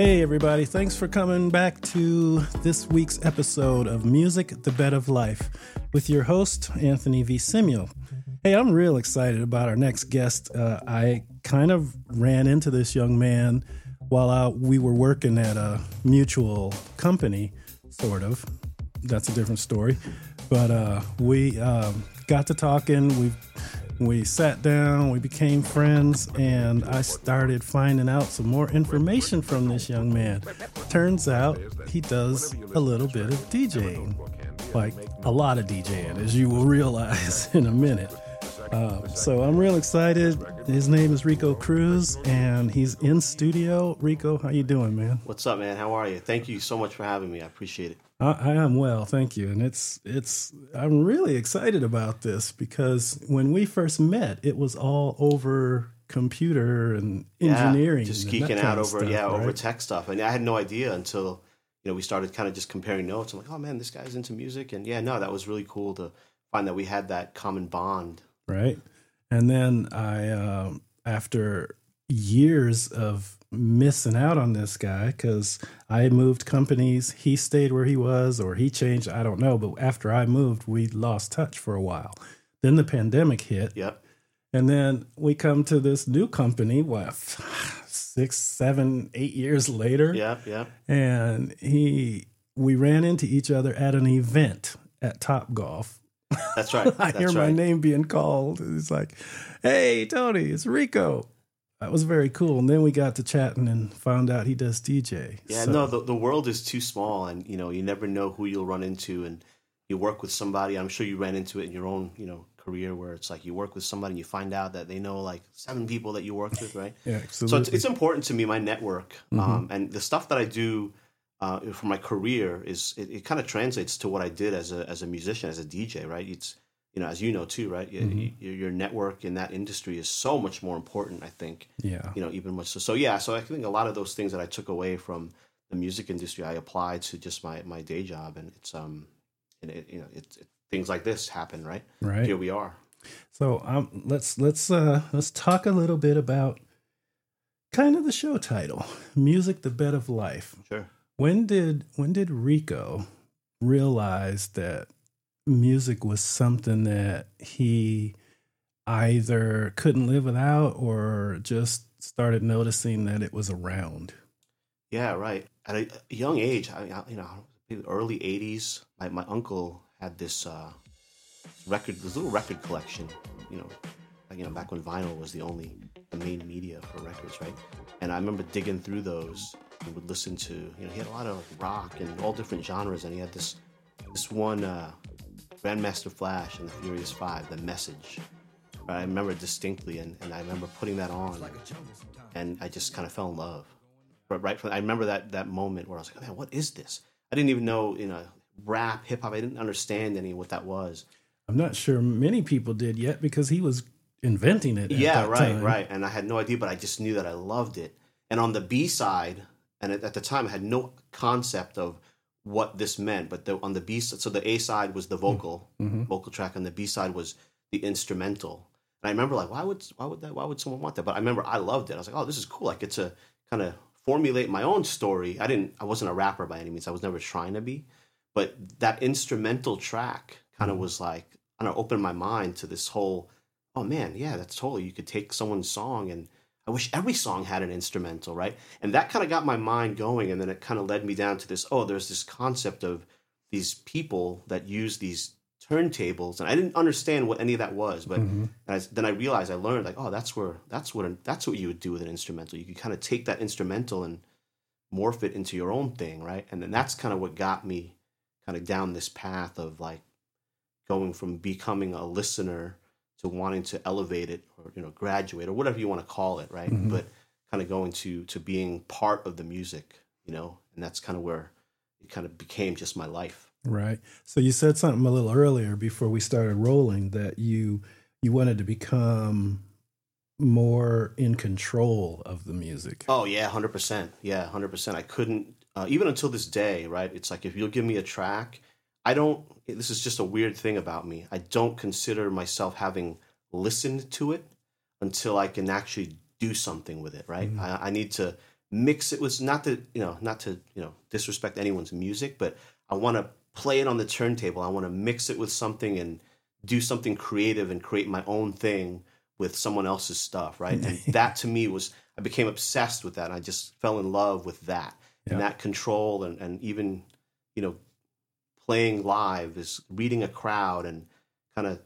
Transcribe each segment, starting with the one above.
Hey, everybody. Thanks for coming back to this week's episode of Music, the Bed of Life with your host, Anthony V. Samuel. Hey, I'm real excited about our next guest. Uh, I kind of ran into this young man while we were working at a mutual company, sort of. That's a different story. But uh, we um, got to talking. We we sat down, we became friends, and I started finding out some more information from this young man. Turns out he does a little bit of DJing, like a lot of DJing, as you will realize in a minute. Uh, so I'm real excited. His name is Rico Cruz, and he's in studio. Rico, how you doing, man? What's up, man? How are you? Thank you so much for having me. I appreciate it. I, I am well, thank you. And it's it's I'm really excited about this because when we first met, it was all over computer and engineering, yeah, just geeking out over stuff, yeah right? over tech stuff, and I had no idea until you know we started kind of just comparing notes. I'm like, oh man, this guy's into music, and yeah, no, that was really cool to find that we had that common bond. right? And then I, um, after years of missing out on this guy, because I moved companies, he stayed where he was, or he changed, I don't know. But after I moved, we lost touch for a while. Then the pandemic hit, Yep. and then we come to this new company. What, six, seven, eight years later? Yep. Yep. and he we ran into each other at an event at Topgolf. That's right. I That's hear my name being called. It's like, "Hey, Tony, it's Rico." That was very cool. And then we got to chatting and found out he does DJ. Yeah, So- no, the, the world is too small, and you know you never know who you'll run into, and you work with somebody. I'm sure you ran into it in your own you know career where it's like you work with somebody and you find out that they know like seven people that you worked with, right? yeah, absolutely. so it's, it's important to me my network Mm-hmm. um, and the stuff that i do uh, for my career is it, it kind of translates to what i did as a as a musician as a dj right it's you know as you know too right Mm-hmm. your, your network in that industry is so much more important i think yeah. you know even much so so yeah so i think a lot of those things that i took away from the music industry i applied to just my my day job and it's um and it, you know it's it, things like this happen right Right. here we are So um, let's let's uh, let's talk a little bit about kind of the show title, "Music: The Bed of Life." sure When did when did Rico realize that music was something that he either couldn't live without or just started noticing that it was around? Yeah, right. At a young age, I- you know, early '80s, my, my uncle had this uh, record, this little record collection. You know, like, you know, back when vinyl was the only the main media for records, right? And I remember digging through those and would listen to. You know, he had a lot of rock and all different genres, and he had this this one uh, Grandmaster Flash and the Furious Five, The Message. I remember distinctly, and, and I remember putting that on, and I just kind of fell in love right, right from I remember that that moment where I was like, man, what is this? I didn't even know, you know, rap, hip hop. I didn't understand any of what that was. I'm not sure many people did yet because he was inventing it. yeah, right, time. right. And I had no idea, but I just knew that I loved it. And on the B side, and at, at the time, I had no concept of what this meant. But the, on the B side, so the A side was the vocal, Mm-hmm. vocal track, and the B side was the instrumental. And I remember like, why would why would that why would someone want that? But I remember I loved it. I was like, oh, this is cool. I get to kind of formulate my own story. I didn't. I wasn't a rapper by any means. I was never trying to be. But that instrumental track kind of was like, kind of opened my mind to this whole. Oh man, yeah, that's totally. You could take someone's song and. I wish every song had an instrumental, right? And that kind of got my mind going, and then it kind of led me down to this. Oh, there's this concept of these people that use these turntables, and I didn't understand what any of that was. But Mm-hmm. I, then I realized I learned like, oh, that's where that's what that's what you would do with an instrumental. You could kind of take that instrumental and morph it into your own thing, right? And then that's kind of what got me kind of down this path of like going from becoming a listener to wanting to elevate it or you know graduate or whatever you want to call it, right? Mhm. But kind of going to to being part of the music, you know, and that's kind of where it kind of became just my life. Right. So you said something a little earlier before we started rolling that you you wanted to become more in control of the music. Oh yeah, hundred percent. Yeah, hundred percent. I couldn't uh, even until this day. Right? It's like if you'll give me a track, I don't. This is just a weird thing about me. I don't consider myself having listened to it until I can actually do something with it. Right? Mm-hmm. I, I need to mix it with not to you know not to you know disrespect anyone's music, but I want to play it on the turntable. I want to mix it with something and do something creative and create my own thing with someone else's stuff, right? and that to me was I became obsessed with that. And I just fell in love with that yeah. and that control and, and even you know playing live is reading a crowd and kind of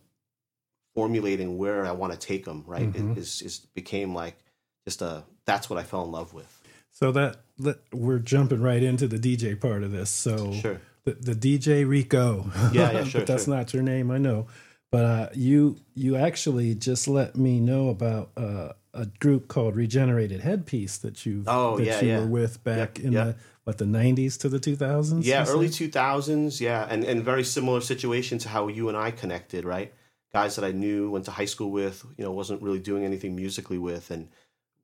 formulating where I want to take them, right? Mm-hmm. It is, is became like just a that's what I fell in love with. So that, that we're jumping right into the DJ part of this. So sure. the, the DJ Rico. Yeah, yeah, sure. but that's sure. not your name, I know. But uh, you you actually just let me know about uh, a group called Regenerated Headpiece that you oh, that yeah, you yeah. were with back yeah, in yeah. the what the 90s to the 2000s yeah early 2000s yeah and and very similar situation to how you and i connected right? Guys that i knew went to high school with you know wasn't really doing anything musically with and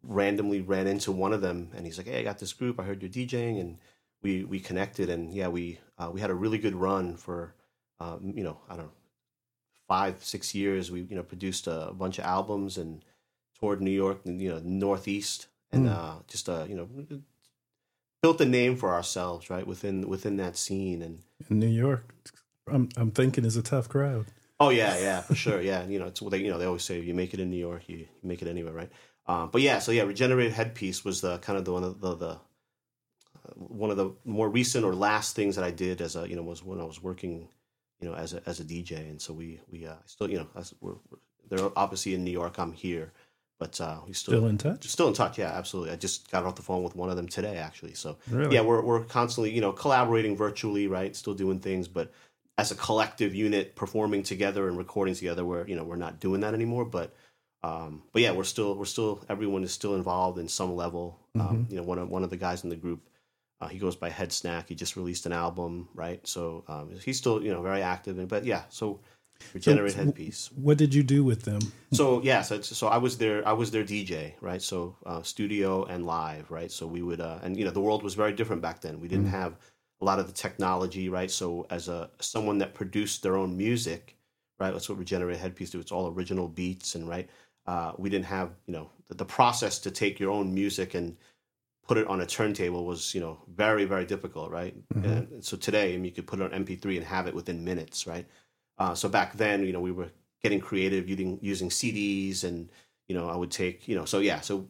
randomly ran into one of them and he's like hey i got this group i heard you're djing and we we connected and yeah we uh, we had a really good run for um, you know i don't know five six years. We you know produced a bunch of albums and toured new york and you know northeast and Mm. uh, just a you know built a name for ourselves right within within that scene and in New York. I'm I'm thinking is a tough crowd. oh yeah yeah for sure yeah you know it's what they you know they always say you make it in New York you, you make it anywhere right um, but yeah so yeah regenerated headpiece was the kind of the one of the, the uh, one of the more recent or last things that I did as a you know was when I was working you know as a as a DJ and so we we uh, still you know as we're, we're they're obviously in New York I'm here but uh, we still Still in touch? Still in touch, yeah, absolutely. I just got off the phone with one of them today, actually. So Really? yeah, we're we're constantly, you know, collaborating virtually, right? Still doing things, but as a collective unit, performing together and recording together, we're you know we're not doing that anymore. But um, but yeah, we're still we're still everyone is still involved in some level. Um, you know, one of one of the guys in the group, uh, he goes by Head Snack. He just released an album, right? So um, he's still you know very active. And, but yeah, so regenerate headpiece. What did you do with them? So yeah, so, so I was their I was their DJ, right? So uh, studio and live, right? So we would uh, and you know the world was very different back then. We didn't have a lot of the technology, right? So as a someone that produced their own music, right? That's what Regenerate Headpiece do. It's all original beats and right. Uh, we didn't have you know the, the process to take your own music and put it on a turntable was you know very very difficult, right? And, and so today, I mean, you could put it on MP3 and have it within minutes, right? Uh, so back then, you know, we were getting creative using using CDs, and you know, I would take, you know, so yeah, so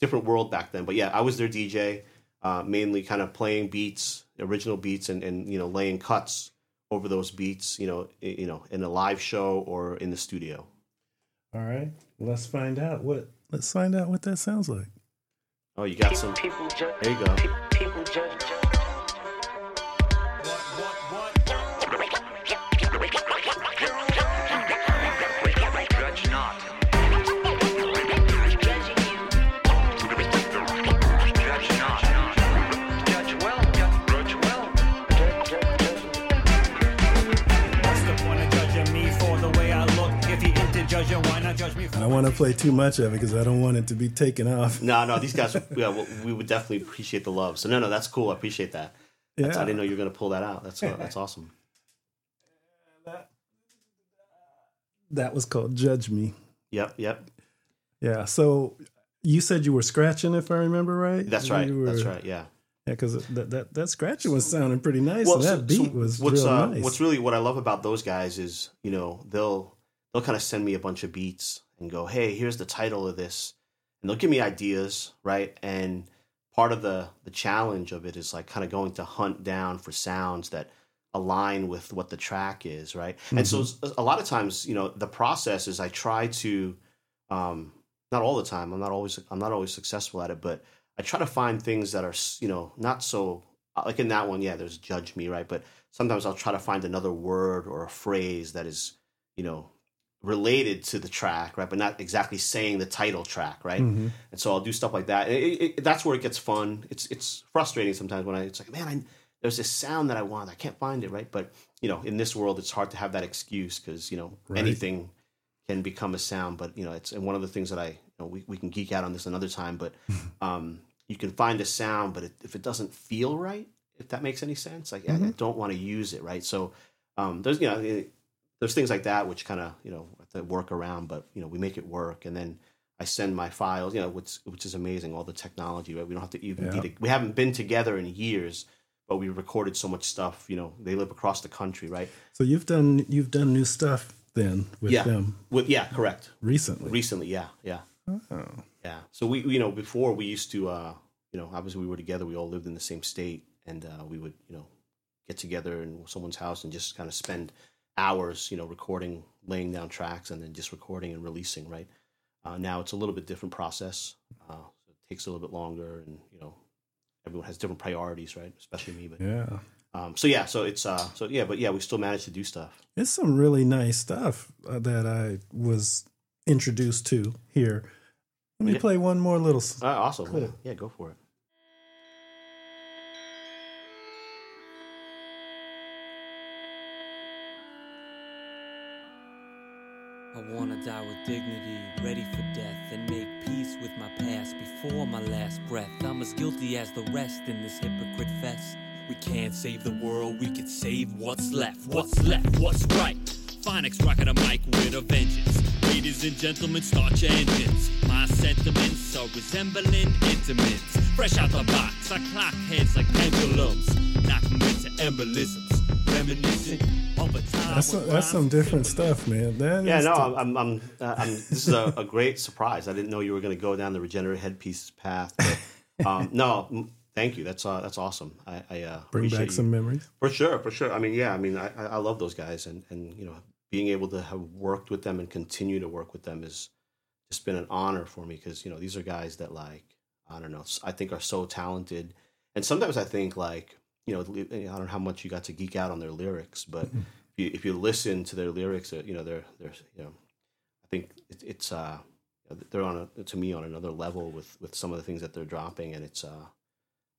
different world back then. But yeah, I was their DJ, uh, mainly kind of playing beats, original beats, and and you know, laying cuts over those beats, you know, you know, in a live show or in the studio. All right, let's find out what let's find out what that sounds like. Oh, you got some. People judge. There you go. People judge. Judge want to play too much of it because I don't want it to be taken off. No, no, these guys, yeah, we would definitely appreciate the love. So no, no, that's cool. I appreciate that. That's, I didn't know you were going to pull that out. That's that's awesome. That was called Judge Me. Yep, yep. Yeah. So you said you were scratching, if I remember right. That's right. You That's right. Yeah. Yeah, because that, that that scratching was sounding pretty nice, so- that beat so was what's real uh, nice. what's really what I love about those guys is you know they'll they'll kind of send me a bunch of beats and go hey here's the title of this and they'll give me ideas right? And part of the the challenge of it is like kind of going to hunt down for sounds that align with what the track is right? And so Mm-hmm. a lot of times you know the process is I try to um not all the time I'm not always I'm not always successful at it but I try to find things that are you know not so uh, like in that one yeah there's judge me right? But sometimes I'll try to find another word or a phrase that is you know related to the track right but not exactly saying the title track right? Mhm. and so I'll do stuff like that. It, it, that's where it gets fun. It's it's frustrating sometimes when I it's like man I there's this sound that I want I can't find it right? But you know in this world it's hard to have that excuse because you know Right. anything can become a sound but you know it's and one of the things that I you know, we, we can geek out on this another time but um you can find a sound but it, if it doesn't feel right if that makes any sense like I, I don't want to use it right? So um there's you know it, there's things like that which kind of you know work around but you know we make it work and then I send my files, you know, which which is amazing. All the technology, right? We don't have to even Yeah. be. We haven't been together in years, but we recorded so much stuff. You know, they live across the country, right? So you've done you've done new stuff then with yeah, them with yeah, correct. recently. Recently, yeah, yeah, oh. yeah. So we, you know, before we used to, uh, you know, obviously we were together. We all lived in the same state, and uh, we would, you know, get together in someone's house and just kind of spend hours, you know, recording, laying down tracks, and then just recording and releasing. Right uh, now, it's a little bit different process. Uh, it takes a little bit longer, and you know, everyone has different priorities, right? Especially me. But Yeah. um, so yeah, so it's uh, so yeah, but yeah, we still managed to do stuff. It's some really nice stuff uh, that I was introduced to here. Let me Yeah. play one more little. Uh, awesome. Yeah, go for it. Wanna die with dignity, ready for death, and make peace with my past before my last breath. I'm as guilty as the rest in this hypocrite fest. We can't save the world, we can save what's left. What's left, what's right? Phonics rocking a mic with a vengeance. Ladies and gentlemen, start your engines. My sentiments are resembling intimates. Fresh out the box, I clock heads like pendulums. Knock them into embolisms. Reminiscent of a time That's when some, that's some different stuff, man. That Yeah, no, the- I'm, I'm, I'm, uh, I'm this is a, a great surprise. I didn't know you were going to go down the regenerate headpieces path. But, um, no, thank you. That's uh, that's awesome. I, I uh, bring appreciate back you. some memories. for sure, for sure. I mean, yeah, I mean, I, I I love those guys, and and you know, being able to have worked with them and continue to work with them is just been an honor for me because you know these are guys that like I don't know, I think are so talented, and sometimes I think like you know I don't know how much you got to geek out on their lyrics, but if you if you listen to their lyrics, uh, you know they're they're you know I think it, it's uh they're on a, to me on another level with with some of the things that they're dropping, and it's uh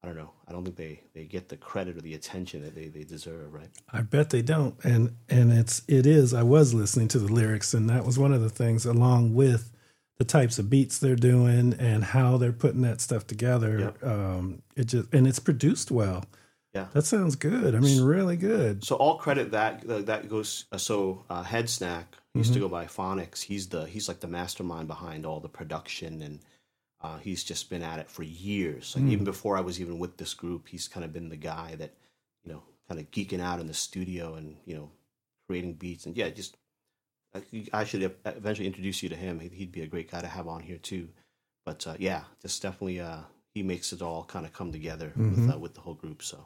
I don't know I don't think they they get the credit or the attention that they they deserve, right? I bet they don't. And and it's it is. I was listening to the lyrics, and that was one of the things, along with the types of beats they're doing and how they're putting that stuff together. Um, it just and it's produced well. Yeah. That sounds good. I mean, really good. So all credit that uh, that goes. Uh, so uh, Head Snack used Mm-hmm. to go by Phonics. He's the he's like the mastermind behind all the production, and uh, he's just been at it for years. Like even before I was even with this group, he's kind of been the guy that you know kind of geeking out in the studio and you know creating beats and yeah, just I- I should eventually introduce you to him. He'd, he'd be a great guy to have on here too. But uh, yeah, just definitely uh, he makes it all kind of come together Mm-hmm. with uh, with the whole group. So.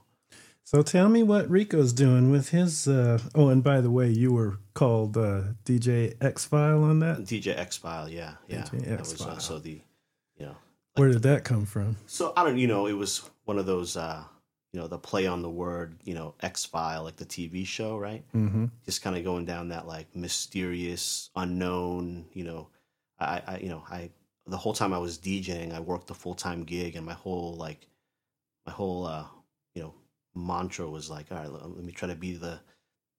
So tell me what Rico's doing with his. Uh, oh, and by the way, you were called uh, DJ X File on that. DJ X File, yeah, yeah. DJ that was uh, X-File. so the, you know, Where did that come from? so I don't, you know, it was one of those, uh, you know, the play on the word, you know, X File, like the TV show, right? Mm-hmm. Just kind of going down that like mysterious, unknown, you know, I, I, you know, I the whole time I was DJing, I worked a full time gig, and my whole like, my whole, uh, you know, mantra was like, all right, let, me try to be the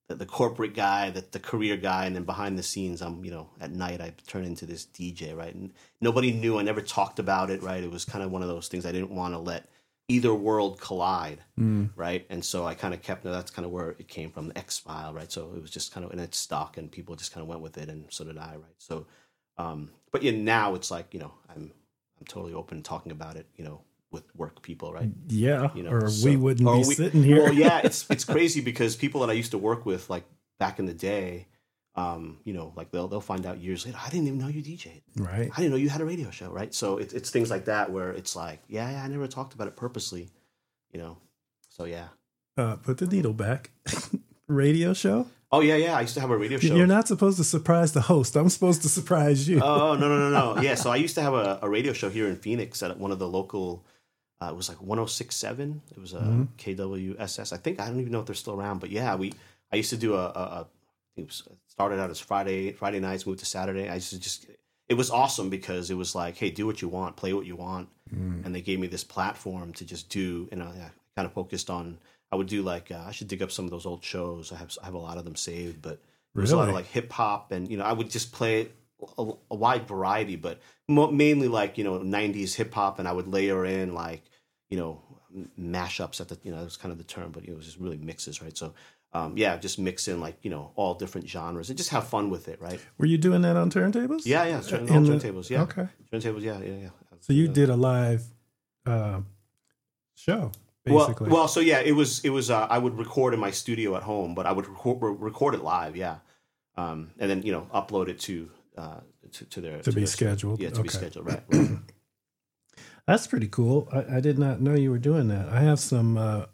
the, the corporate guy, the, the career guy, and then behind the scenes, I'm you know at night I turn into this DJ, right? And nobody knew. I never talked about it, right? It was kind of one of those things I didn't want to let either world collide, right? And so I kind of kept. That's kind of where it came from, the X File, right? So it was just kind of and it's stuck, and people just kind of went with it, and so did I, right? So, um, but yeah, now it's like you know I'm I'm totally open talking about it, you know, with work people, right? Yeah, you know, or so- we wouldn't or be we- sitting here. Well, yeah, it's it's crazy because people that I used to work with, like back in the day, um, you know, like they'll they'll find out years later. I didn't even know you DJ'd. right. I didn't know you had a radio show, right? So it's it's things like that where it's like, yeah, yeah, I never talked about it purposely, you know. So yeah. Uh, put the needle back. Radio show. Oh yeah, yeah. I used to have a radio show. You're not supposed to surprise the host. I'm supposed to surprise you. Oh no no no no! Yeah, so I used to have a, a radio show here in Phoenix at one of the local. Uh, it was like 106.7. It was a KWSS. I think I don't even know if they're still around, but yeah, we. I used to do a. a, a it was started out as Friday Friday nights, moved to Saturday. I used to just. It was awesome because it was like, hey, do what you want, play what you want, and they gave me this platform to just do. And I, I kind of focused on. I would do like uh, I should dig up some of those old shows. I have I have a lot of them saved, but there was a lot of like hip hop, and you know I would just play a, a wide variety, but mo- mainly like you know '90s hip hop, and I would layer in like you know m- mashups at the you know that was kind of the term, but it was just really mixes, right? So um, yeah, just mix in like you know all different genres and just have fun with it, right? Were you doing that on turntables? Yeah, yeah, turn, all the- turntables, yeah, Okay. turntables, yeah, yeah, yeah. So you did a live uh, show, basically. Well, well, so yeah, it was it was uh, I would record in my studio at home, but I would record, record it live, yeah, um, and then you know upload it to uh, to, to their To be their- scheduled, Yeah, to be scheduled, right? right. That's pretty cool. I, I did not know you were doing that. I have some uh,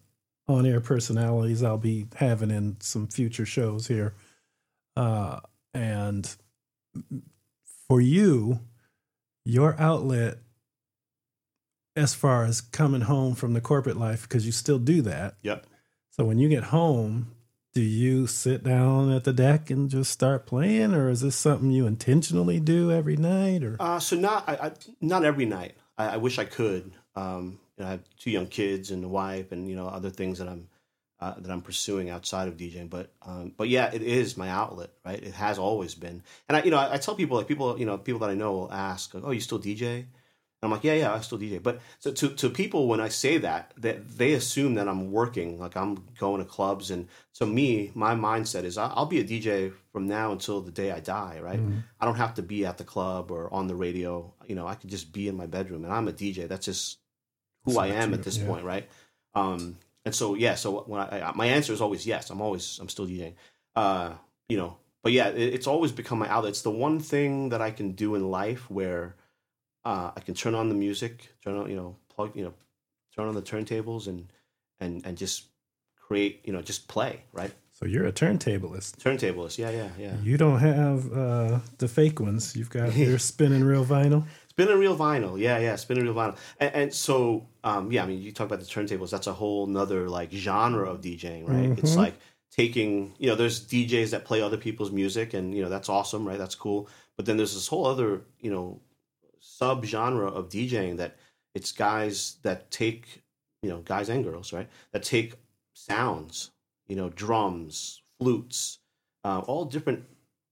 on air personalities I'll be having in some future shows here. Uh, and for you, your outlet, as far as coming home from the corporate life, because you still do that. yep. So when you get home, do you sit down at the deck and just start playing, or is this something you intentionally do every night? Or Uh, so not I, I, not every night. I, I wish I could. Um, you know, I have two young kids and a wife, and you know other things that I'm uh, that I'm pursuing outside of DJing. But um, but yeah, it is my outlet, right? It has always been. And I you know I, tell people like people you know people that I know will ask, "Oh, you still DJ?" I'm like, yeah, yeah, I still DJ. But so to, to people, when I say that, that they assume that I'm working, like I'm going to clubs. And so me, my mindset is I'll be a DJ from now until the day I die, right? I don't have to be at the club or on the radio. You know, I could just be in my bedroom and I'm a DJ. That's just who I am at this yeah. point, right? Um, and so, yeah, so when I, I, my answer is always yes. I'm always, I'm still DJing. Uh, you know, but yeah, it, it's always become my outlet. It's the one thing that I can do in life where uh, I can turn on the music, turn on, you know, plug, you know, turn on the turntables and and and just create, you know, just play, right? so you're a turntablist. Turntablist, yeah, yeah, yeah. You don't have uh, the fake ones. You've got your spinning real vinyl. Spinning real vinyl, yeah, yeah, spinning real vinyl, and, and so, um, yeah, I mean, you talk about the turntables. That's a whole nother like genre of DJing, right? It's like taking, you know, there's DJs that play other people's music, and you know that's awesome, right? That's cool. But then there's this whole other, you know, sub genre of DJing that it's guys that take, you know, guys and girls, right? That take sounds, you know, drums, flutes, uh, all different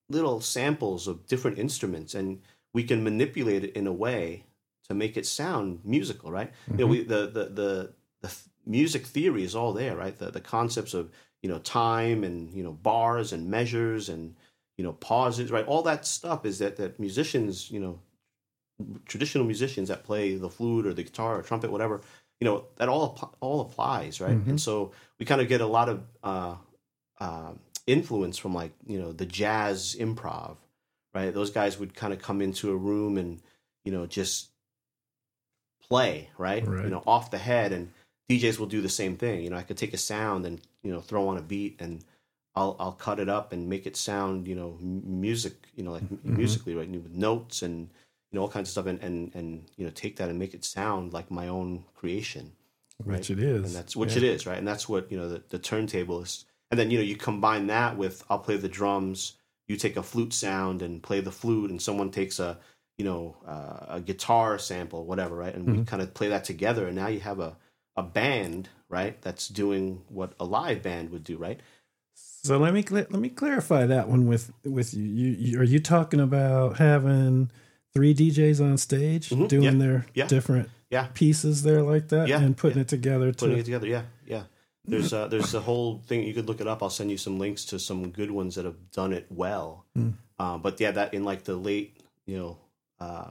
little samples of different instruments, and we can manipulate it in a way to make it sound musical, right? You know, we the the the the th- music theory is all there, right? The the concepts of you know time and you know bars and measures and you know pauses, right? All that stuff is that that musicians, you know, traditional musicians that play the flute or the guitar or trumpet, whatever, you know, that all all applies, right? And so we kind of get a lot of uh, uh, influence from like you know the jazz improv, right? Those guys would kind of come into a room and you know just play, right? Right. You know, off the head, and DJs will do the same thing. You know, I could take a sound and you know throw on a beat and. I'll, I'll cut it up and make it sound, you know, music, you know, like m musically, right? With notes and you know all kinds of stuff, and, and and you know take that and make it sound like my own creation Which right? it is. and that's which Yeah. it is, right? And that's what you know the, the turntable is. And then you know you combine that with I'll play the drums, you take a flute sound and play the flute, and someone takes a you know uh, a guitar sample, whatever, right? And Mm-hmm. we kind of play that together, and now you have a a band, right? That's doing what a live band would do, right? So let me let me clarify that one with with. You, you. Are you talking about having three DJs on stage Mhm, doing yeah, their yeah. different Yeah. pieces there like that Yeah, and putting it together Putting to it together, yeah, yeah. There's uh, there's a whole thing you could look it up. I'll send you some links to some good ones that have done it well. Uh, but yeah, that in like the late you know uh,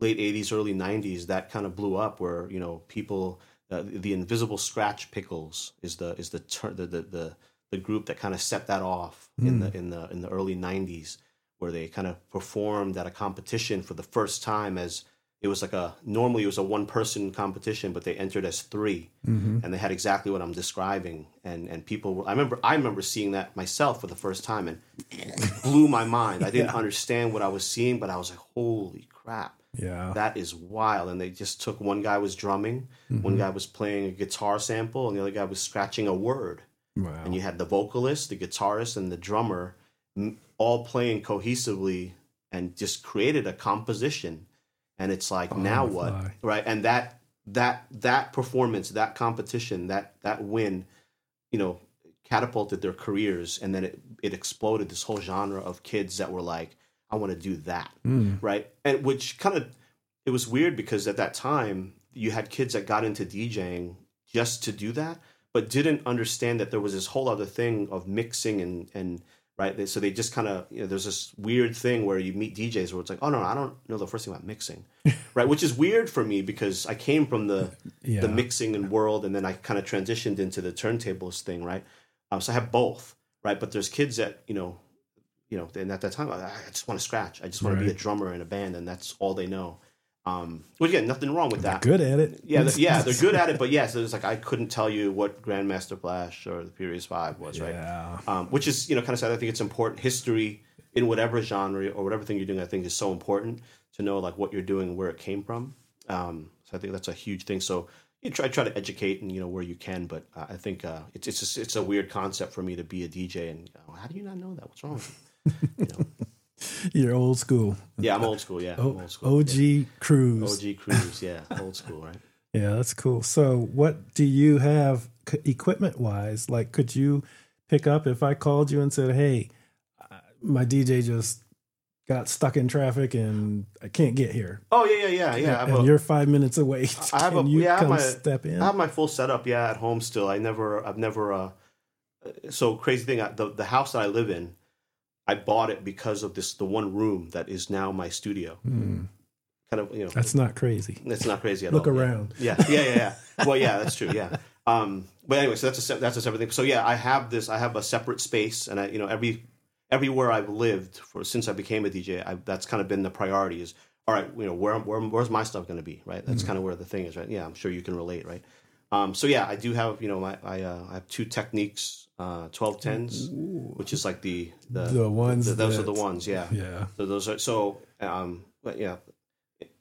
late '80s, early '90s, that kind of blew up where you know people uh, the Invisibl Skratch Piklz is the is the ter- the, the the the group that kind of set that off in the in the in the early '90s where they kind of performed at a competition for the first time as it was like a normally it was a one person competition but they entered as 3 mm-hmm. and they had exactly what i'm describing. And and people were, i remember i remember seeing that myself for the first time and it blew my mind. I didn't understand what i was seeing but i was like holy crap. Yeah. that is wild. And they just took one guy was drumming one mm-hmm. guy was playing a guitar sample and the other guy was scratching a word. Wow. and you had the vocalist, the guitarist, and the drummer all playing cohesively and just created a composition. And it's like now what, fly. right? And that that that performance, that competition, that that win, you know, catapulted their careers, and then it it exploded this whole genre of kids that were like, I want to do that, hmm. right? And which kind of it was weird because at that time you had kids that got into DJing just to do that, but didn't understand that there was this whole other thing of mixing and and right. They, so they just kind of you know there's this weird thing where you meet DJs where it's like, oh no, I don't know the first thing about mixing, right? Which is weird for me because I came from the Yeah. the mixing and world, and then I kind of transitioned into the turntables thing, right? Um, so I have both, right? But there's kids that you know, you know, and at that time, I, I just want to scratch. I just want to be a drummer in a band, and that's all they know. Um, well, again, nothing wrong with that. Good at it. Yeah, th- yeah, they're good at it, but yes, it's like I couldn't tell you what Grandmaster Flash or the Furious Five was, right? Yeah. Um, which is you know kind of sad. I think it's important. History in whatever genre or whatever thing you're doing, I think is so important to know like what you're doing, where it came from. Um, so I think that's a huge thing. So you try try to educate and you know where you can, but uh, I think uh, it's it's just, it's a weird concept for me to be a DJ and oh, how do you not know that? What's wrong you know? You're old school. Yeah, I'm old school. Yeah, O- old school. OG yeah. Cruz. OG Cruz. Yeah, old school, right? Yeah, that's cool. So, what do you have equipment wise? Like, could you pick up if I called you and said, "Hey, my DJ just got stuck in traffic and I can't get here," Oh yeah, yeah, yeah, yeah. Have and a- you're five minutes away? I have Can a you yeah, I have come my step in? I have my full setup yeah at home still. I never I've never uh so crazy thing I, the the house that I live in I bought it because of this the one room that is now my studio. Hmm, Kind of you know that's not crazy. That's not crazy at Look all. Look around. Yeah, yeah, yeah, yeah. well, yeah, that's true. Yeah. Um, but anyway, so that's a that's a separate thing. So yeah, I have this. I have a separate space, and I, you know, every everywhere I've lived for since I became a DJ, I, that's kind of been the priority. Is all right. You know, where, where where's my stuff going to be? Right. That's kind of where the thing is. Right. Yeah, I'm sure you can relate. Right. Um, so yeah, I do have you know my I, uh, I have two techniques, uh, twelve tens, which is like the the, The ones the- those are the ones. Yeah. Yeah. So those are so. Um, but yeah,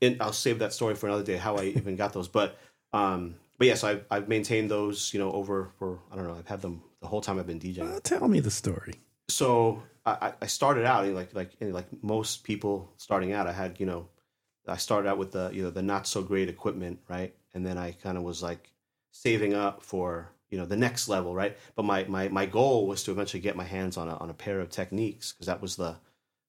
and I'll save that story for another day. How I even got those, but um, but yes, I've I've maintained those. You know, over for I don't know. I've had them the whole time I've been DJing. Uh, tell me the story. So I, I- I started out like like like most people starting out. I had you know, I started out with the you know the not so great equipment, right? And then I kind of was like saving up for you know the next level, right? But my my my goal was to eventually get my hands on a on a pair of Technics because that was the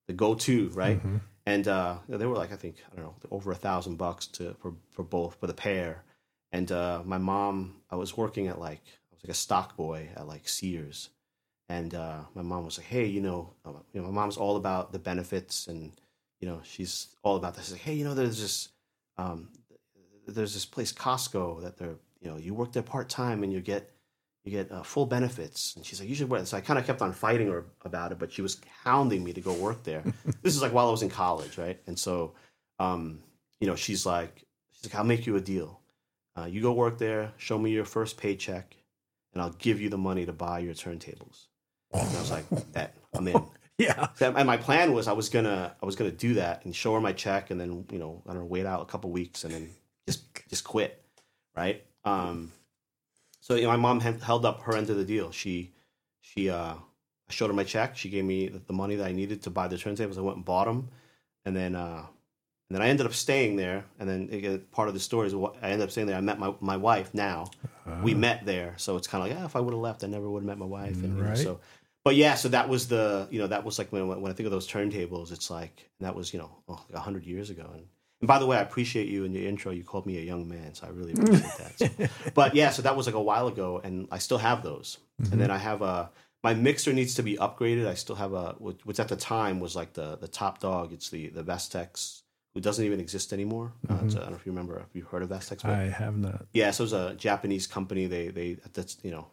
the go to, right? And uh, they were like I think I don't know over a thousand bucks to for for both for the pair. And uh, my mom, I was working at like I was like a stock boy at like Sears, and uh, my mom was like, "Hey, you know, uh, you know, my mom's all about the benefits, and you know, she's all about this. She's like, hey, you know, there's this, um, there's this place Costco that they're, you know, you work there part time and you get, you get uh, full benefits. And she's like, you should work. So I kind of kept on fighting her about it, but she was hounding me to go work there. this is like while I was in college, right? And so, um, you know, she's like, she's like, I'll make you a deal. Uh, you go work there, show me your first paycheck, and I'll give you the money to buy your turntables. And I was like, bet, I'm in. Yeah. So- And my plan was I was gonna I was gonna do that and show her my check and then you know I don't know wait out a couple weeks and then just just quit, right? Um, so you know, my mom held up her end of the deal. She she uh, I showed her my check. She gave me the, money that I needed to buy the turntables. I went and bought them, and then uh, and then I ended up staying there. And then again, part of the story is what I ended up staying there. I met my my wife now. We met there, so it's kind of like yeah, if I would have left, I never would have met my wife. And Right. so but yeah, so that was the you know that was like when when I think of those turntables, it's like that was you know oh, like a hundred years ago. And, and by the way, I appreciate you in your intro. You called me a young man, so I really appreciate that. So, but yeah, so that was like a while ago, and I still have those. And then I have a my mixer needs to be upgraded. I still have a which at the time was like the the top dog. It's the the Vestax, who doesn't even exist anymore. Uh, it's a- I don't know if you remember if you heard of Vestax. but- I have not. yeah, so it was a Japanese company. They they that's you know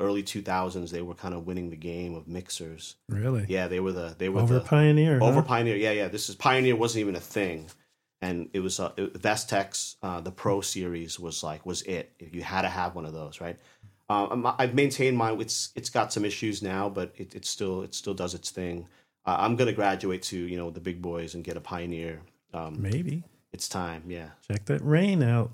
early two thousands. They were kind of winning the game of mixers. Really? Yeah, they were the they were Over the Pioneer. over huh? Pioneer. Yeah, yeah. This is Pioneer wasn't even a thing, and it was uh, it, Vestax. Uh, the Pro series was like was it. You had to have one of those, right? Um, I've maintained mine. It's it's got some issues now, but it, it still it still does its thing. Uh, I'm gonna graduate to you know the big boys and get a Pioneer. Um, Maybe. it's time. Yeah. Check that Rane out.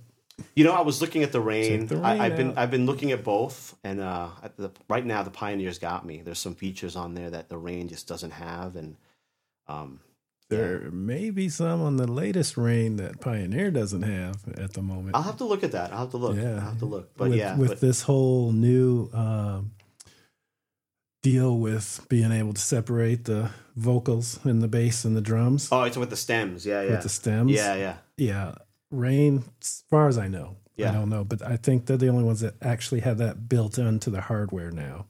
You know, I was looking at the Rane. The I, Rane I've been out. I've been looking at both, and uh, at the, right now the Pioneers got me. There's some features on there that the Rane just doesn't have, and um, There may be some on the latest Rane that Pioneer doesn't have at the moment. I'll have to look at that. I'll have to look. Yeah. I'll have to look. But with, yeah, with but, this whole new um, deal with being able to separate the vocals and the bass and the drums oh, it's with the stems. Yeah, yeah, with the stems. yeah, yeah. yeah. Rane, as far as I know, Yeah. I don't know, but I think they're the only ones that actually have that built into the hardware now.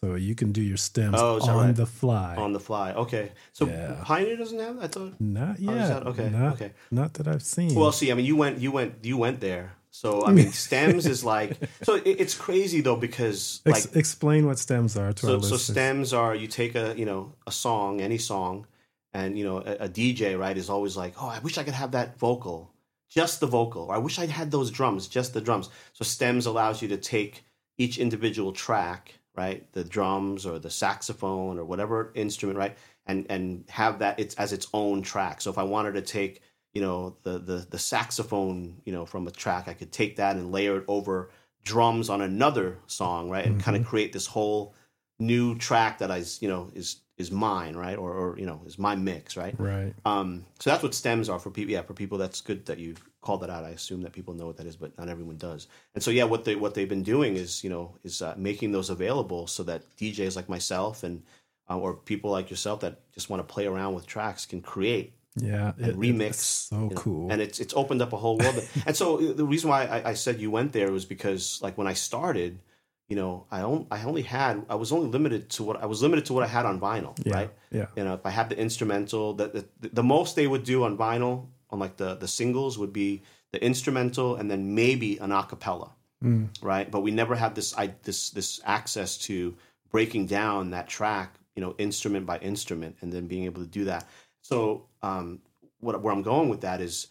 So you can do your stems Oh, on right? the fly. on the fly. Okay, so Yeah. Pioneer doesn't have. that? I thought. not Oh, yet. that- okay, Not, okay. Not that I've seen. Well, see, I mean, you went, you went, you went there. So I mean, stems is like. So it, it's crazy though because like Ex- explain what stems are to our so, so stems are you take a you know a song any song and you know a, a dj right is always like oh i wish i could have that vocal just the vocal or i wish i had those drums just the drums so stems allows you to take each individual track right? The drums or the saxophone or whatever instrument right? And and have that it's as its own track. So if i wanted to take you know the the the saxophone you know from a track i could take that and layer it over drums on another song right? And kind of mm-hmm. create this whole new track that I, you know, is is mine, right, or, or you know, is my mix, right? right. Um, so that's what stems are for people. Yeah, for people, that's good that you called that out. I assume that people know what that is, but not everyone does. And so, yeah, what they what they've been doing is, you know, is uh, making those available so that DJs like myself and uh, or people like yourself that just want to play around with tracks can create Yeah. and it- remix. So you know, cool. and it's it's opened up a whole world. and so the reason why I, I said you went there was because like when I started, you know, I only I only had I was only limited to what I was limited to what I had on vinyl, yeah. right? Yeah. You know, if I had the instrumental, the, the the most they would do on vinyl on like the the singles would be the instrumental and then maybe an acapella, Mm. right? But we never had this I this this access to breaking down that track, you know, instrument by instrument, and then being able to do that. So, um, what where I'm going with that is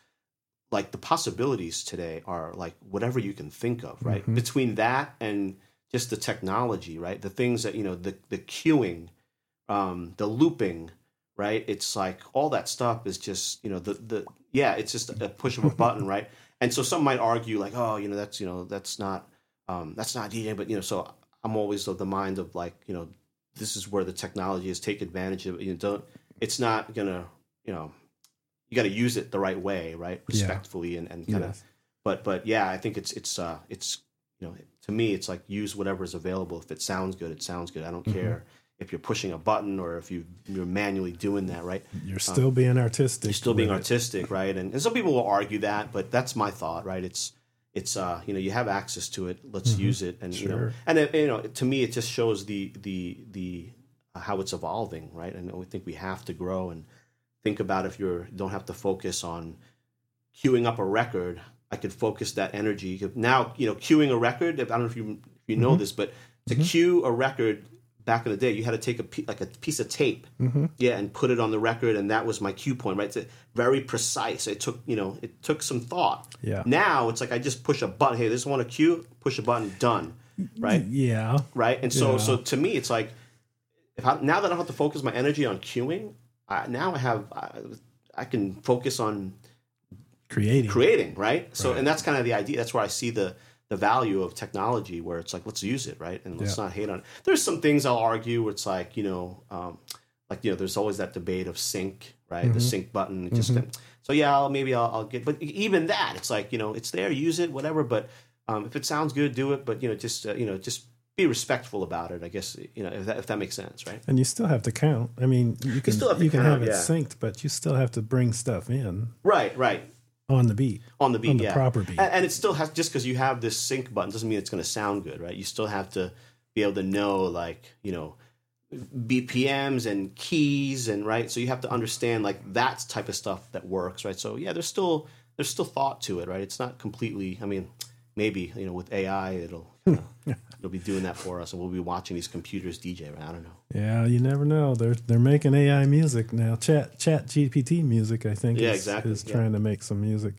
like the possibilities today are like whatever you can think of, right? Mhm. Between that and just the technology, right? The things that you know, the the cueing, um, the looping, right? It's like all that stuff is just you know the the yeah, it's just a push of a button, right? And so some might argue like, oh, you know, that's you know that's not um, that's not DJ, but you know, so I'm always of the mind of like you know this is where the technology is take advantage of it. You know, don't it's not gonna you know you got to use it the right way, right? Yeah. Respectfully and, and kind of Yes. but but yeah, I think it's it's uh it's you know to me it's like use whatever is available. If it sounds good, it sounds good. I don't Mm-hmm. care if you're pushing a button or if you you're manually doing that, right? You're still being artistic. You're still being artistic, right? And, and some people will argue that, but that's my thought, right? It's it's uh you know you have access to it. Let's use it, and you know Mm-hmm. And it, you know to me it just shows the the the uh, how it's evolving, right? And I think we have to grow and think about if you're don't have to focus on cueing up a record. I could focus that energy now. You know, cueing a record. If, I don't know if you if you know mm-hmm. this, but to mm-hmm. cue a record back in the day, you had to take a like a piece of tape, mm-hmm. yeah, and put it on the record, and that was my cue point, right? It's very precise. It took you know it took some thought. Yeah. Now it's like I just push a button. Hey, this one a cue. Push a button. Done. Right Yeah. right? And so, Yeah. so to me, it's like if I, now that I don't have to focus my energy on cueing, I, now I have I, I can focus on Creating. creating, right? So, Right. and that's kind of the idea. That's where I see the the value of technology, where it's like let's use it, right? And let's Yeah. not hate on it. There's some things I'll argue where it's like you know, um, like you know, there's always that debate of sync, right? Mm-hmm. The sync button, just so yeah, I'll, maybe I'll, I'll get, but even that, it's like you know, it's there, use it, whatever. But um, if it sounds good, do it. But you know, just uh, you know, just be respectful about it. I guess you know if that, if that makes sense, right? And you still have to count. I mean, you can still have you can count, have it yeah. synced, but you still have to bring stuff in Right, right. On the beat. On the beat, On the yeah. proper beat. and, and it still has just because you have this sync button doesn't mean it's going to sound good, right? You still have to be able to know, like you know, BPMs and keys, and right. So you have to understand like that type of stuff that works, right? So yeah, there's still there's still thought to it, right? It's not completely. I mean, maybe you know with AI it'll it'll be doing that for us, and we'll be watching these computers DJ. Right? I don't know. Yeah, you never know. They're they're making AI music now. Chat Chat GPT music, I think. Yeah, is, exactly, Is yeah. trying to make some music,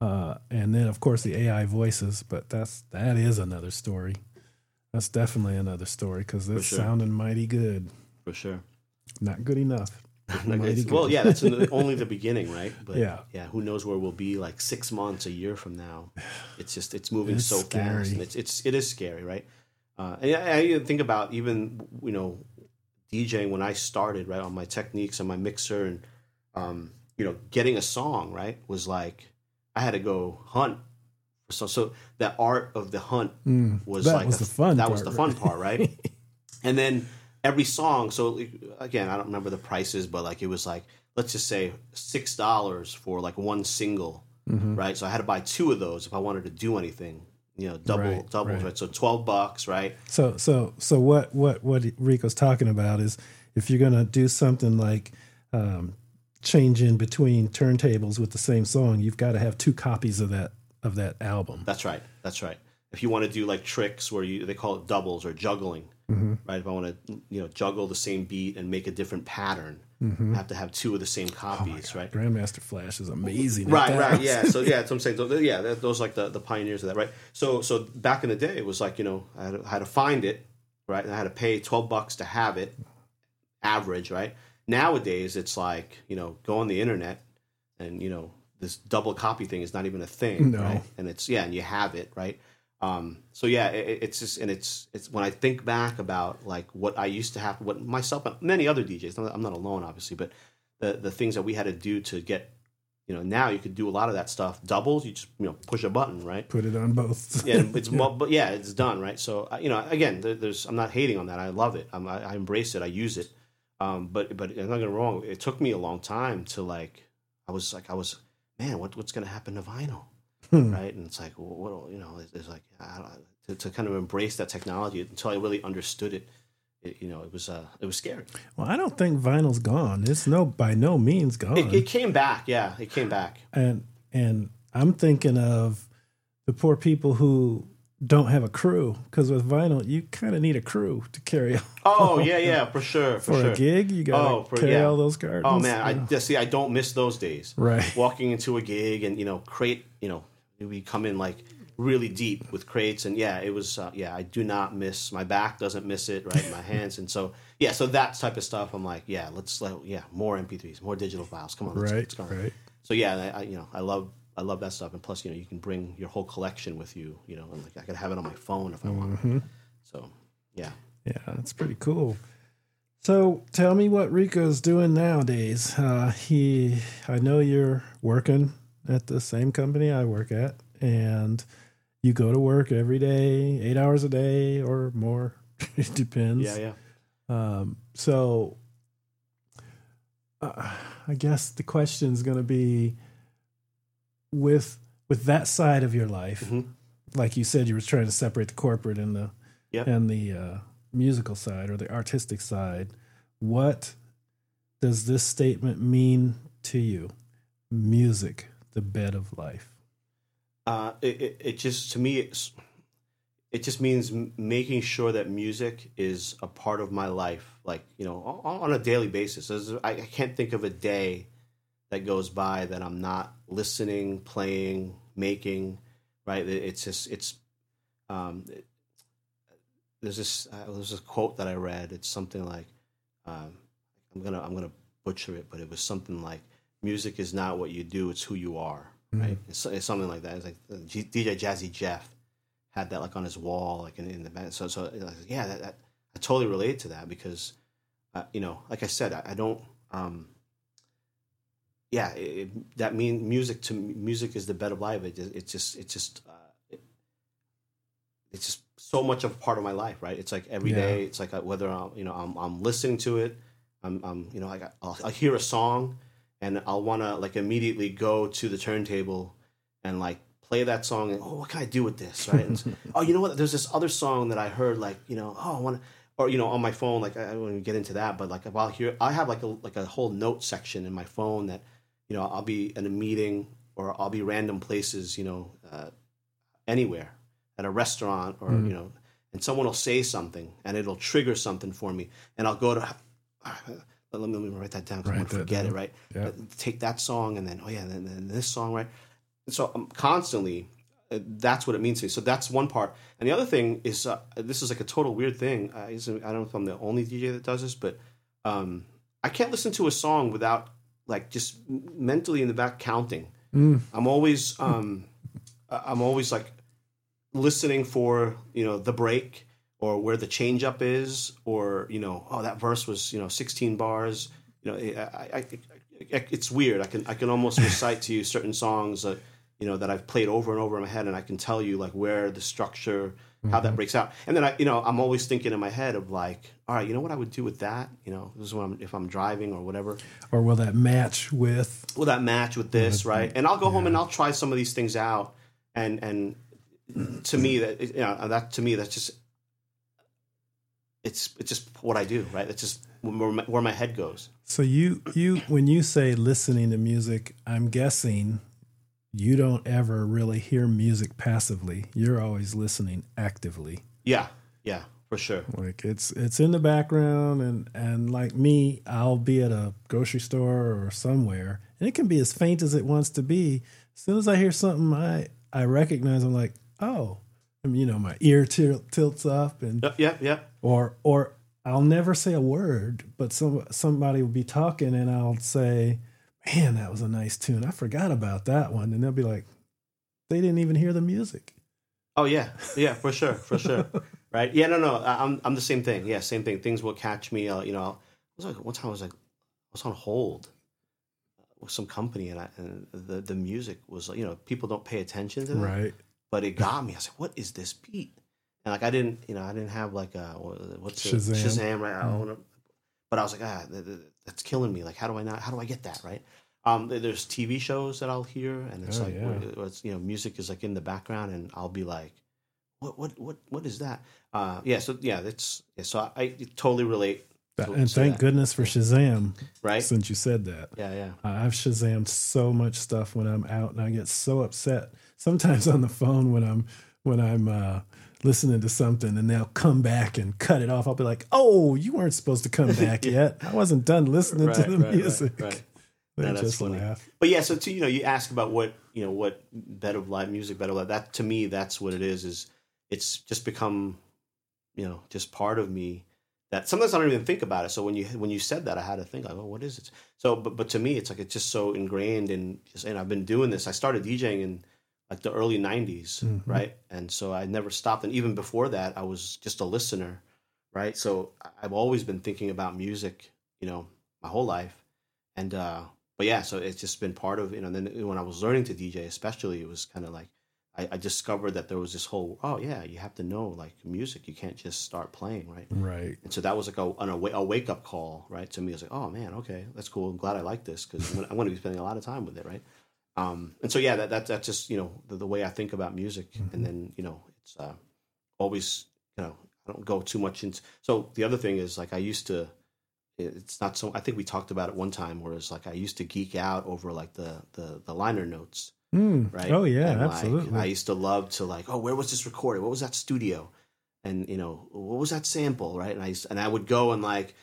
uh, and then of course the AI voices. But that's that is another story. That's definitely another story because it's sure. sounding mighty good. For sure. Not good enough. Like, Mighty it's- good. well, yeah, that's in the, only the beginning, right? But Yeah. yeah, who knows where we'll be like six months, a year from now? It's just it's moving It's so fast, and it's it's it is scary, right? Uh, and I, I think about even you know DJing when I started, right, on my Technics and my mixer, and um, you know, getting a song right was like I had to go hunt. So so that art of the hunt Mm, was that like was the fun. That part, was the fun part, right? and then every song. So again, I don't remember the prices, but like it was like let's just say six dollars for like one single Mm-hmm. right? So I had to buy two of those if I wanted to do anything. You know, double Right, doubles, right. right. So twelve bucks, right? So so so what what what Rico's talking about is if you're gonna do something like um, changing between turntables with the same song, you've got to have two copies of that of that album. That's right. That's right. If you want to do like tricks where you they call it doubles or juggling, Mm-hmm. right? If I want to you know juggle the same beat and make a different pattern, Mm-hmm. I have to have two of the Oh same copies, right? Grandmaster Flash is amazing. Right, right, yeah. So yeah, that's what I'm saying. So, yeah, those are like the, the pioneers of that, right? So so back in the day, it was like you know I had to, I had to find it, right? And I had to pay twelve bucks to have it, average, right? Nowadays, it's like you know go on the internet, and you know this double copy thing is not even a thing, No. right? And it's yeah, and you have it, right? Um, so yeah, it, it's just and it's it's when I think back about like what I used to have, what myself and many other DJs, I'm not, I'm not alone, obviously, but the the things that we had to do to get, you know, now you could do a lot of that stuff. Doubles, you just you know push a button, right? Put it on both. Yeah, it's mo but yeah, it's done, right? So uh, you know, again, there, there's I'm not hating on that. I love it. I'm, I, I embrace it. I use it. Um, but but I'm not gonna wrong. It took me a long time to like. I was like I was man. What what's gonna happen to vinyl? Hmm. right? And it's like, well, what, you know, it's, it's like I don't, to, to kind of embrace that technology until I really understood it. it you know, it was uh, it was scary. Well, I don't think vinyl's gone. It's no by no means gone. It, it came back, yeah, it came back. and and I'm thinking of the poor people who don't have a crew because with vinyl you kind of need a crew to carry Oh yeah, yeah, for sure, for, for sure. a gig. You got to Oh, for- carry yeah. all those cartons. Oh man, I Yeah. just see. I don't miss those days. Right. Walking into a gig and you know, crate. You know, we come in like really deep with crates, and yeah, it was. Uh, yeah, I do not miss. My back doesn't miss it. Right, my hands, and so yeah, so that type of stuff. I'm like, yeah, let's let yeah, more MP3s, more digital files. Come on, let's, right, let's go. right. So yeah, I, I you know, I love. I love that stuff, and plus, you know, you can bring your whole collection with you. You know, and like I could have it on my phone if I Mm-hmm. want. So, yeah. Yeah, that's pretty cool. So tell me what Rico's doing nowadays. Uh, he, I know you're working at the same company I work at, and you go to work every day, eight hours a day or more. it depends. Yeah, yeah. Um, so uh, I guess the question is going to be with with that side of your life. Mhm. Like you said, you were trying to separate the corporate and the Yep. and the uh, musical side or the artistic side. What does this statement mean to you? Music, the bed of life. Uh, it, it, it just to me it's it just means making sure that music is a part of my life like you know on, a daily basis. I, can't think of a day that goes by that i'm not listening playing making right? It- it's just it's um it- there's this uh, there's this quote that i read. It's something like um i'm gonna i'm gonna butcher it but it was something like music is not what you do it's who you are right? It's, it's something like that. It's like uh, G- dj jazzy jeff had that like on his wall like in, in the band. So so like, yeah that, that i totally relate to that because uh, you know like i said i, I don't um yeah it, it- that mean music to music is the bed of life. It, just- it's just it's just uh, it, it's just so much of a part of my life right? It's like every Yeah. day it's like uh, whether i'm you know i'm, I'm listening to it i'm, I'm you know like I- I'll, I'll hear a song and i'll want to like immediately go to the turntable and like play that song and oh what can i do with this? Right? And, oh you know what? There's this other song that i heard like you know oh i want to or you know on my phone like i don't want to get into that but like while here i have like a like a whole note section in my phone that you know i'll be in a meeting or i'll be random places you know uh, anywhere at a restaurant or you know and someone will say something and it'll trigger something for me and i'll go to let me, let me write that down because i'm going to forget it right? Yeah. Take that song and then oh yeah then, then this song right? And so um, constantly uh, that's what it means to me. So that's one part. And the other thing is uh, this is like a total weird thing. Is- i don't know if i'm the only dj that does this but um, i can't listen to a song without like just mentally in the back counting. I'm always um, i'm always like listening for you know the break or where the change up is or you know oh that verse was you know 16 bars you know I, I, I, it's weird i can i can almost recite to you certain songs that you know that i've played over and over in my head and i can tell you like where the structure how Mm-hmm. that breaks out. And then I, you know, I'm always thinking in my head of like, all right, you know what I would do with that? You know, this is when I'm, if I'm driving or whatever. Or will that match with? Will that match with this, right? And I'll go home and I'll try some of these things out. And and to me, that you know, that to me, that's just it's it's just what I do, right? That's just where my, where my head goes. So you you when you say listening to music, I'm guessing you don't ever really hear music passively. You're always listening actively. Yeah, yeah, for sure. Like it's it's in the background and and like me, I'll be at a grocery store or somewhere and it can be as faint as it wants to be. As soon as I hear something I I recognize I'm like, "Oh." And, you know, my ear til- tilts up and Yep, yep, yep. Or or I'll never say a word, but some somebody will be talking and I'll say, "Man, that was a nice tune. I forgot about that one." And they'll be like, "They didn't even hear the music." Oh yeah, yeah, for sure, for sure. right? Yeah, no, no. I'm I'm the same thing. Yeah, same thing. Things will catch me. Uh, you know, I was like one time I was like I was on hold with some company and I and the the music was like you know people don't pay attention to that, Right. but it got me. I was like, what is this beat? And like I didn't you know I didn't have like a what's it? Shazam. Shazam right? I Mm. don't wanna, but I was like ah th- th- that's killing me. Like how do I not how do I get that right? Um, there's TV shows that I'll hear, and it's Oh, like yeah. it's you know music is like in the background, and I'll be like, what what what what is that? Uh, yeah, so yeah, that's yeah, so I, I totally relate. That- to- and to thank that, goodness for Shazam right? since you said that. Yeah, yeah, I've Shazammed so much stuff when I'm out, and I get so upset sometimes on the phone when I'm when I'm uh, listening to something, and they'll come back and cut it off. I'll be like, "Oh, you weren't supposed to come back yet. I wasn't done listening right, to the right, music." right. No, that's funny. laugh. But yeah, so to, you know, you ask about what you know, what bed of live music, better live. That to me, that's what it is. Is it's just become, you know, just part of me. That sometimes I don't even think about it. So when you when you said that, I had to think like, oh, what is it? So, but but to me, it's like it's just so ingrained and and I've been doing this. I started DJing in like the early '90s, Mhm. right? And so I never stopped. And even before that, I was just a listener, right? So I've always been thinking about music, you know, my whole life. And uh, but yeah, so it's just been part of you know. Then when I was learning to DJ, especially, it was kind of like I, I discovered that there was this whole oh yeah, you have to know like music. You can't just start playing, right? Right. And so that was like a an, a wake up call, right? To me, I was like, oh man, okay, that's cool. I'm glad I like this because I'm going to be spending a lot of time with it, right? Um, and so yeah, that, that that's just you know the, the way I think about music, and then you know it's uh, always you know I don't go too much into. So the other thing is like I used to. It's not so. I think we talked about it one time, where it's like I used to geek out over like the the, the liner notes, Mm. right? Oh yeah, And, like, absolutely. I used to love to like, oh, where was this recorded? What was that studio? And you know, what was that sample? Right? And I used, and I would go and like,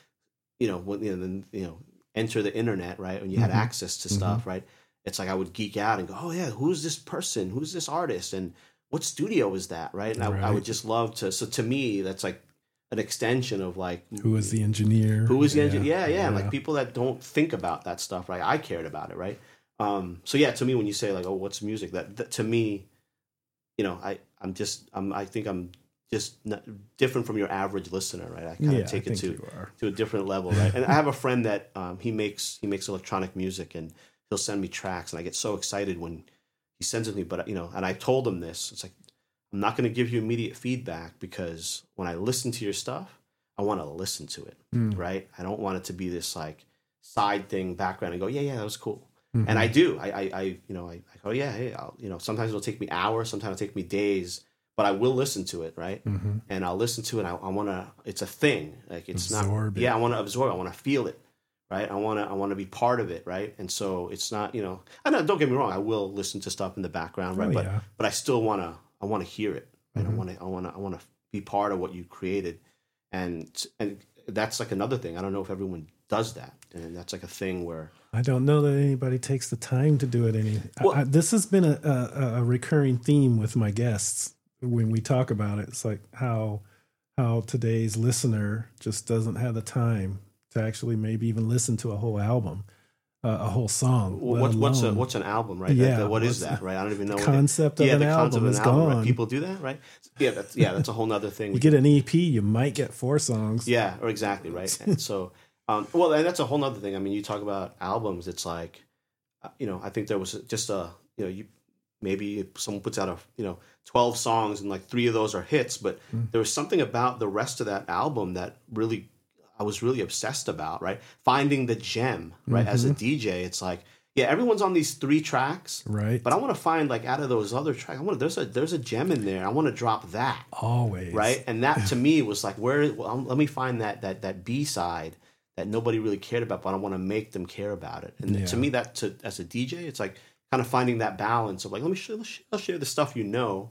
you know, when, you know, then you know, enter the internet, right? When you had Mhm. access to stuff, right? It's like I would geek out and go, oh yeah, who's this person? Who's this artist? And what studio is that? Right? And I, I would just love to. So to me, that's like an extension of like Who was the engineer? who was the engineer? Yeah, yeah, Like people that don't think about that stuff, right? I cared about it, right? Um, so yeah, to me, when you say like, "Oh, what's music?" That, that to me, you know, I I'm just I'm I think I'm just not, different from your average listener, right? I kind of yeah, take I it to to a different level, right? And I have a friend that um, he makes he makes electronic music, and he'll send me tracks, and I get so excited when he sends it to me. But you know, and I told him this. It's like I'm not going to give you immediate feedback because when I listen to your stuff, I want to listen to it, Mm. right? I don't want it to be this like side thing, background, and go, yeah, yeah, that was cool. Mhm. And I do. I, I, I you know, I, I go, yeah, hey, I'll, you know, sometimes it'll take me hours, sometimes it'll take me days, but I will listen to it, right? Mhm. and I'll listen to it. I, I want to. It's a thing. Like it's Absorb not. it. Yeah, I want to absorb. I want to feel it. Right. I want to. I want to be part of it. Right. And so it's not. You know. I know. Don't get me wrong. I will listen to stuff in the background. Right. Oh, but yeah. but I still want to. I want to hear it. Right. Mhm. I want to. I want to. I want to be part of what you created. And and that's like another thing. I don't know if everyone does that. And that's like a thing where. I don't know that anybody takes the time to do it. Any. I- Well- I, this has been a, a a recurring theme with my guests when we talk about it. It's like how how today's listener just doesn't have the time to actually maybe even listen to a whole album, uh, a whole song. let What's what's a, what's an album, right? Yeah, That- what is that, right? I don't even know. what it- concept of an album. yeah, an the album concept of is an album. Right? gone. People do that, right? Yeah, that's yeah, that's a whole other thing. you get an EP, you might get four songs. Yeah, or exactly right. and so, um, well, and that's a whole other thing. I mean, you talk about albums. It's like, uh, you know, I think there was just a, you know, you maybe if someone puts out a you know 12 songs and like three of those are hits but there was something about the rest of that album that really i was really obsessed about right finding the gem right as a dj it's like yeah everyone's on these three tracks Right. but i want to find like out of those other tracks i want to there's a there's a gem in there i want to drop that Always. right and that to me was like where well, um, let me find that that that b side that nobody really cared about but i want to make them care about it and Yeah. to me that to as a dj it's like kind of finding that balance of like let me share, let's I'll share the stuff you know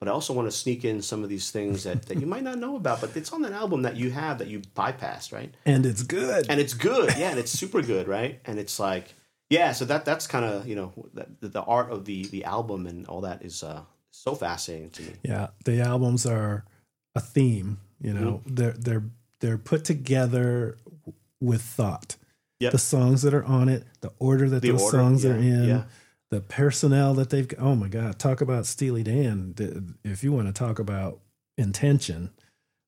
but i also want to sneak in some of these things that, that you might not know about but it's on that album that you have that you bypassed right And it's good. and it's good yeah and it's super good right and it's like yeah so that that's kind of you know the, the art of the the album and all that is uh so fascinating to me Yeah, the albums are a theme. You know, Mm-hmm. they're they're they're put together with thought. Yep. The songs that are on it, the order that The those order, songs are in, yeah. The personnel that they've. got. Oh my God! Talk about Steely Dan. If you want to talk about intention,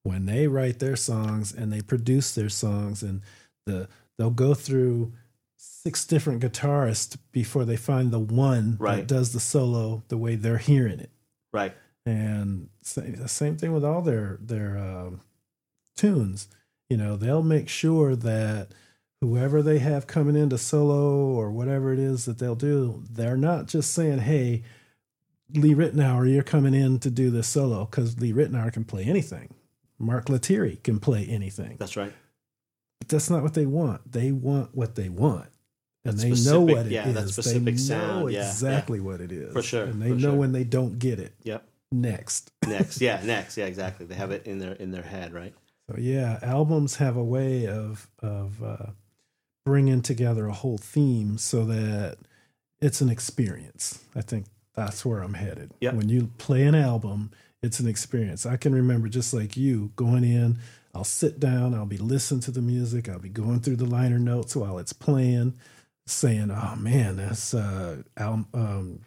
when they write their songs and they produce their songs, and the they'll go through six different guitarists before they find the one that does the solo the way they're hearing it right and the same thing with all their their um, tunes. You know, they'll make sure that whoever they have coming into solo or whatever it is that they'll do, they're not just saying, "Hey, Lee Ritenour, you're coming in to do this solo," because Lee Ritenour can play anything. Mark Lettieri can play anything. that's right But that's not what they want. They want what they want. And That they know what it is. yeah, that specific they know sound, yeah, yeah. exactly what it is. For sure, And they know sure. when they don't get it. yep Next. next yeah next yeah exactly they have it in their in their head right So yeah, albums have a way of of uh, bringing together a whole theme so that it's an experience. I think that's where I'm headed. Yep. When you play an album, it's an experience. I can remember just like you going in. I'll sit down. I'll be listening to the music. I'll be going through the liner notes while it's playing, saying, "Oh man, that's uh, Al, um,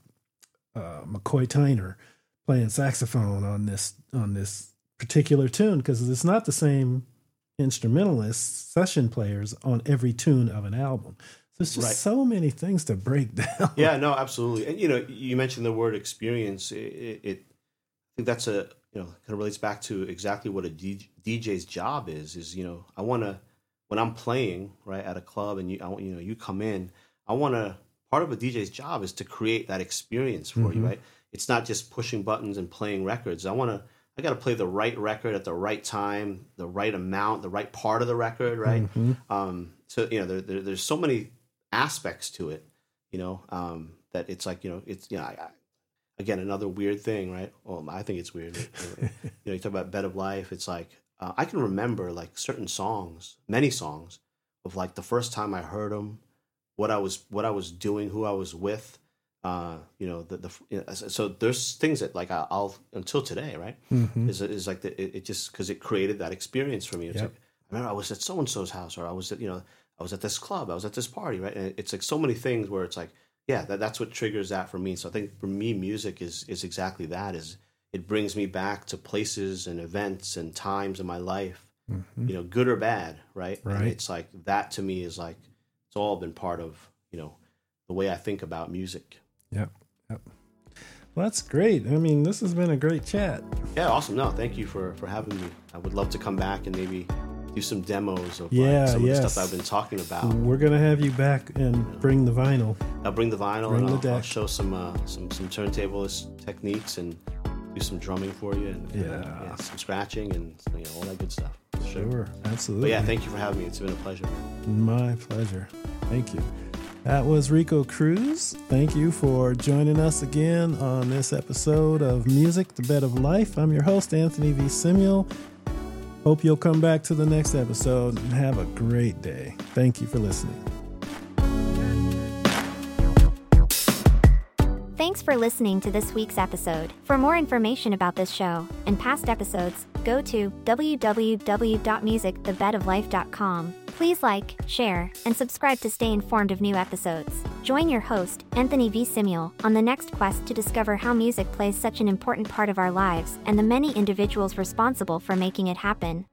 uh, McCoy Tyner playing saxophone on this on this particular tune because it's not the same instrumentalists, session players on every tune of an album. So there's just Right. so many things to break down. yeah no absolutely and you know you mentioned the word experience it, it, it i think that's a you know kind of relates back to exactly what a dj's job is is you know i want to when i'm playing right at a club and you I, want- you know you come in i want to part of a dj's job is to create that experience for you mm-hmm. right it's not just pushing buttons and playing records i want to i got to play the right record at the right time the right amount the right part of the record right? Um so you know there, there, there's so many aspects to it you know um that it's like you know it's you know I, I, again another weird thing right? Well i think it's weird. You know you talk about bed of life it's like uh, i can remember like certain songs many songs of like the first time i heard them what i was what i was doing who i was with uh you know the, the you know, so there's things that like I- i'll until today right Mhm. is is like the, it, it just because it created that experience for me. It's Yep. like I remember I was at so and so's house, or I was at you know I was at this club, I was at this party, right? And it's like so many things where it's like yeah, that, that's what triggers that for me. So I think for me, music is is exactly that. Is it brings me back to places and events and times in my life, you know, good or bad, right? And Right. it's like that to me is like it's all been part of you know the way I think about music. Yep. Yep. Well, that's great. I mean, this has been a great chat. Yeah, awesome. No, thank you for for having me. I would love to come back and maybe do some demos of Yeah, like, some of the stuff I've been talking about. We're gonna have you back and bring the vinyl. I'll bring the vinyl Bring and the I'll, I'll show some uh, some some turntablist techniques and do some drumming for you and uh, Yeah. some scratching and you know all that good stuff. Sure. Sure, absolutely. But yeah, thank you for having me. It's been a pleasure. My pleasure. Thank you. That was Rico Cruz. Thank you for joining us again on this episode of Music, the Bed of Life. I'm your host, Anthony V. Simuel. Hope you'll come back to the next episode and have a great day. Thank you for listening. Thanks for listening to this week's episode. For more information about this show and past episodes, go to www.musicthebedoflife.com. Please like, share, and subscribe to stay informed of new episodes. Join your host, Anthony V. Simuel, on the next quest to discover how music plays such an important part of our lives and the many individuals responsible for making it happen.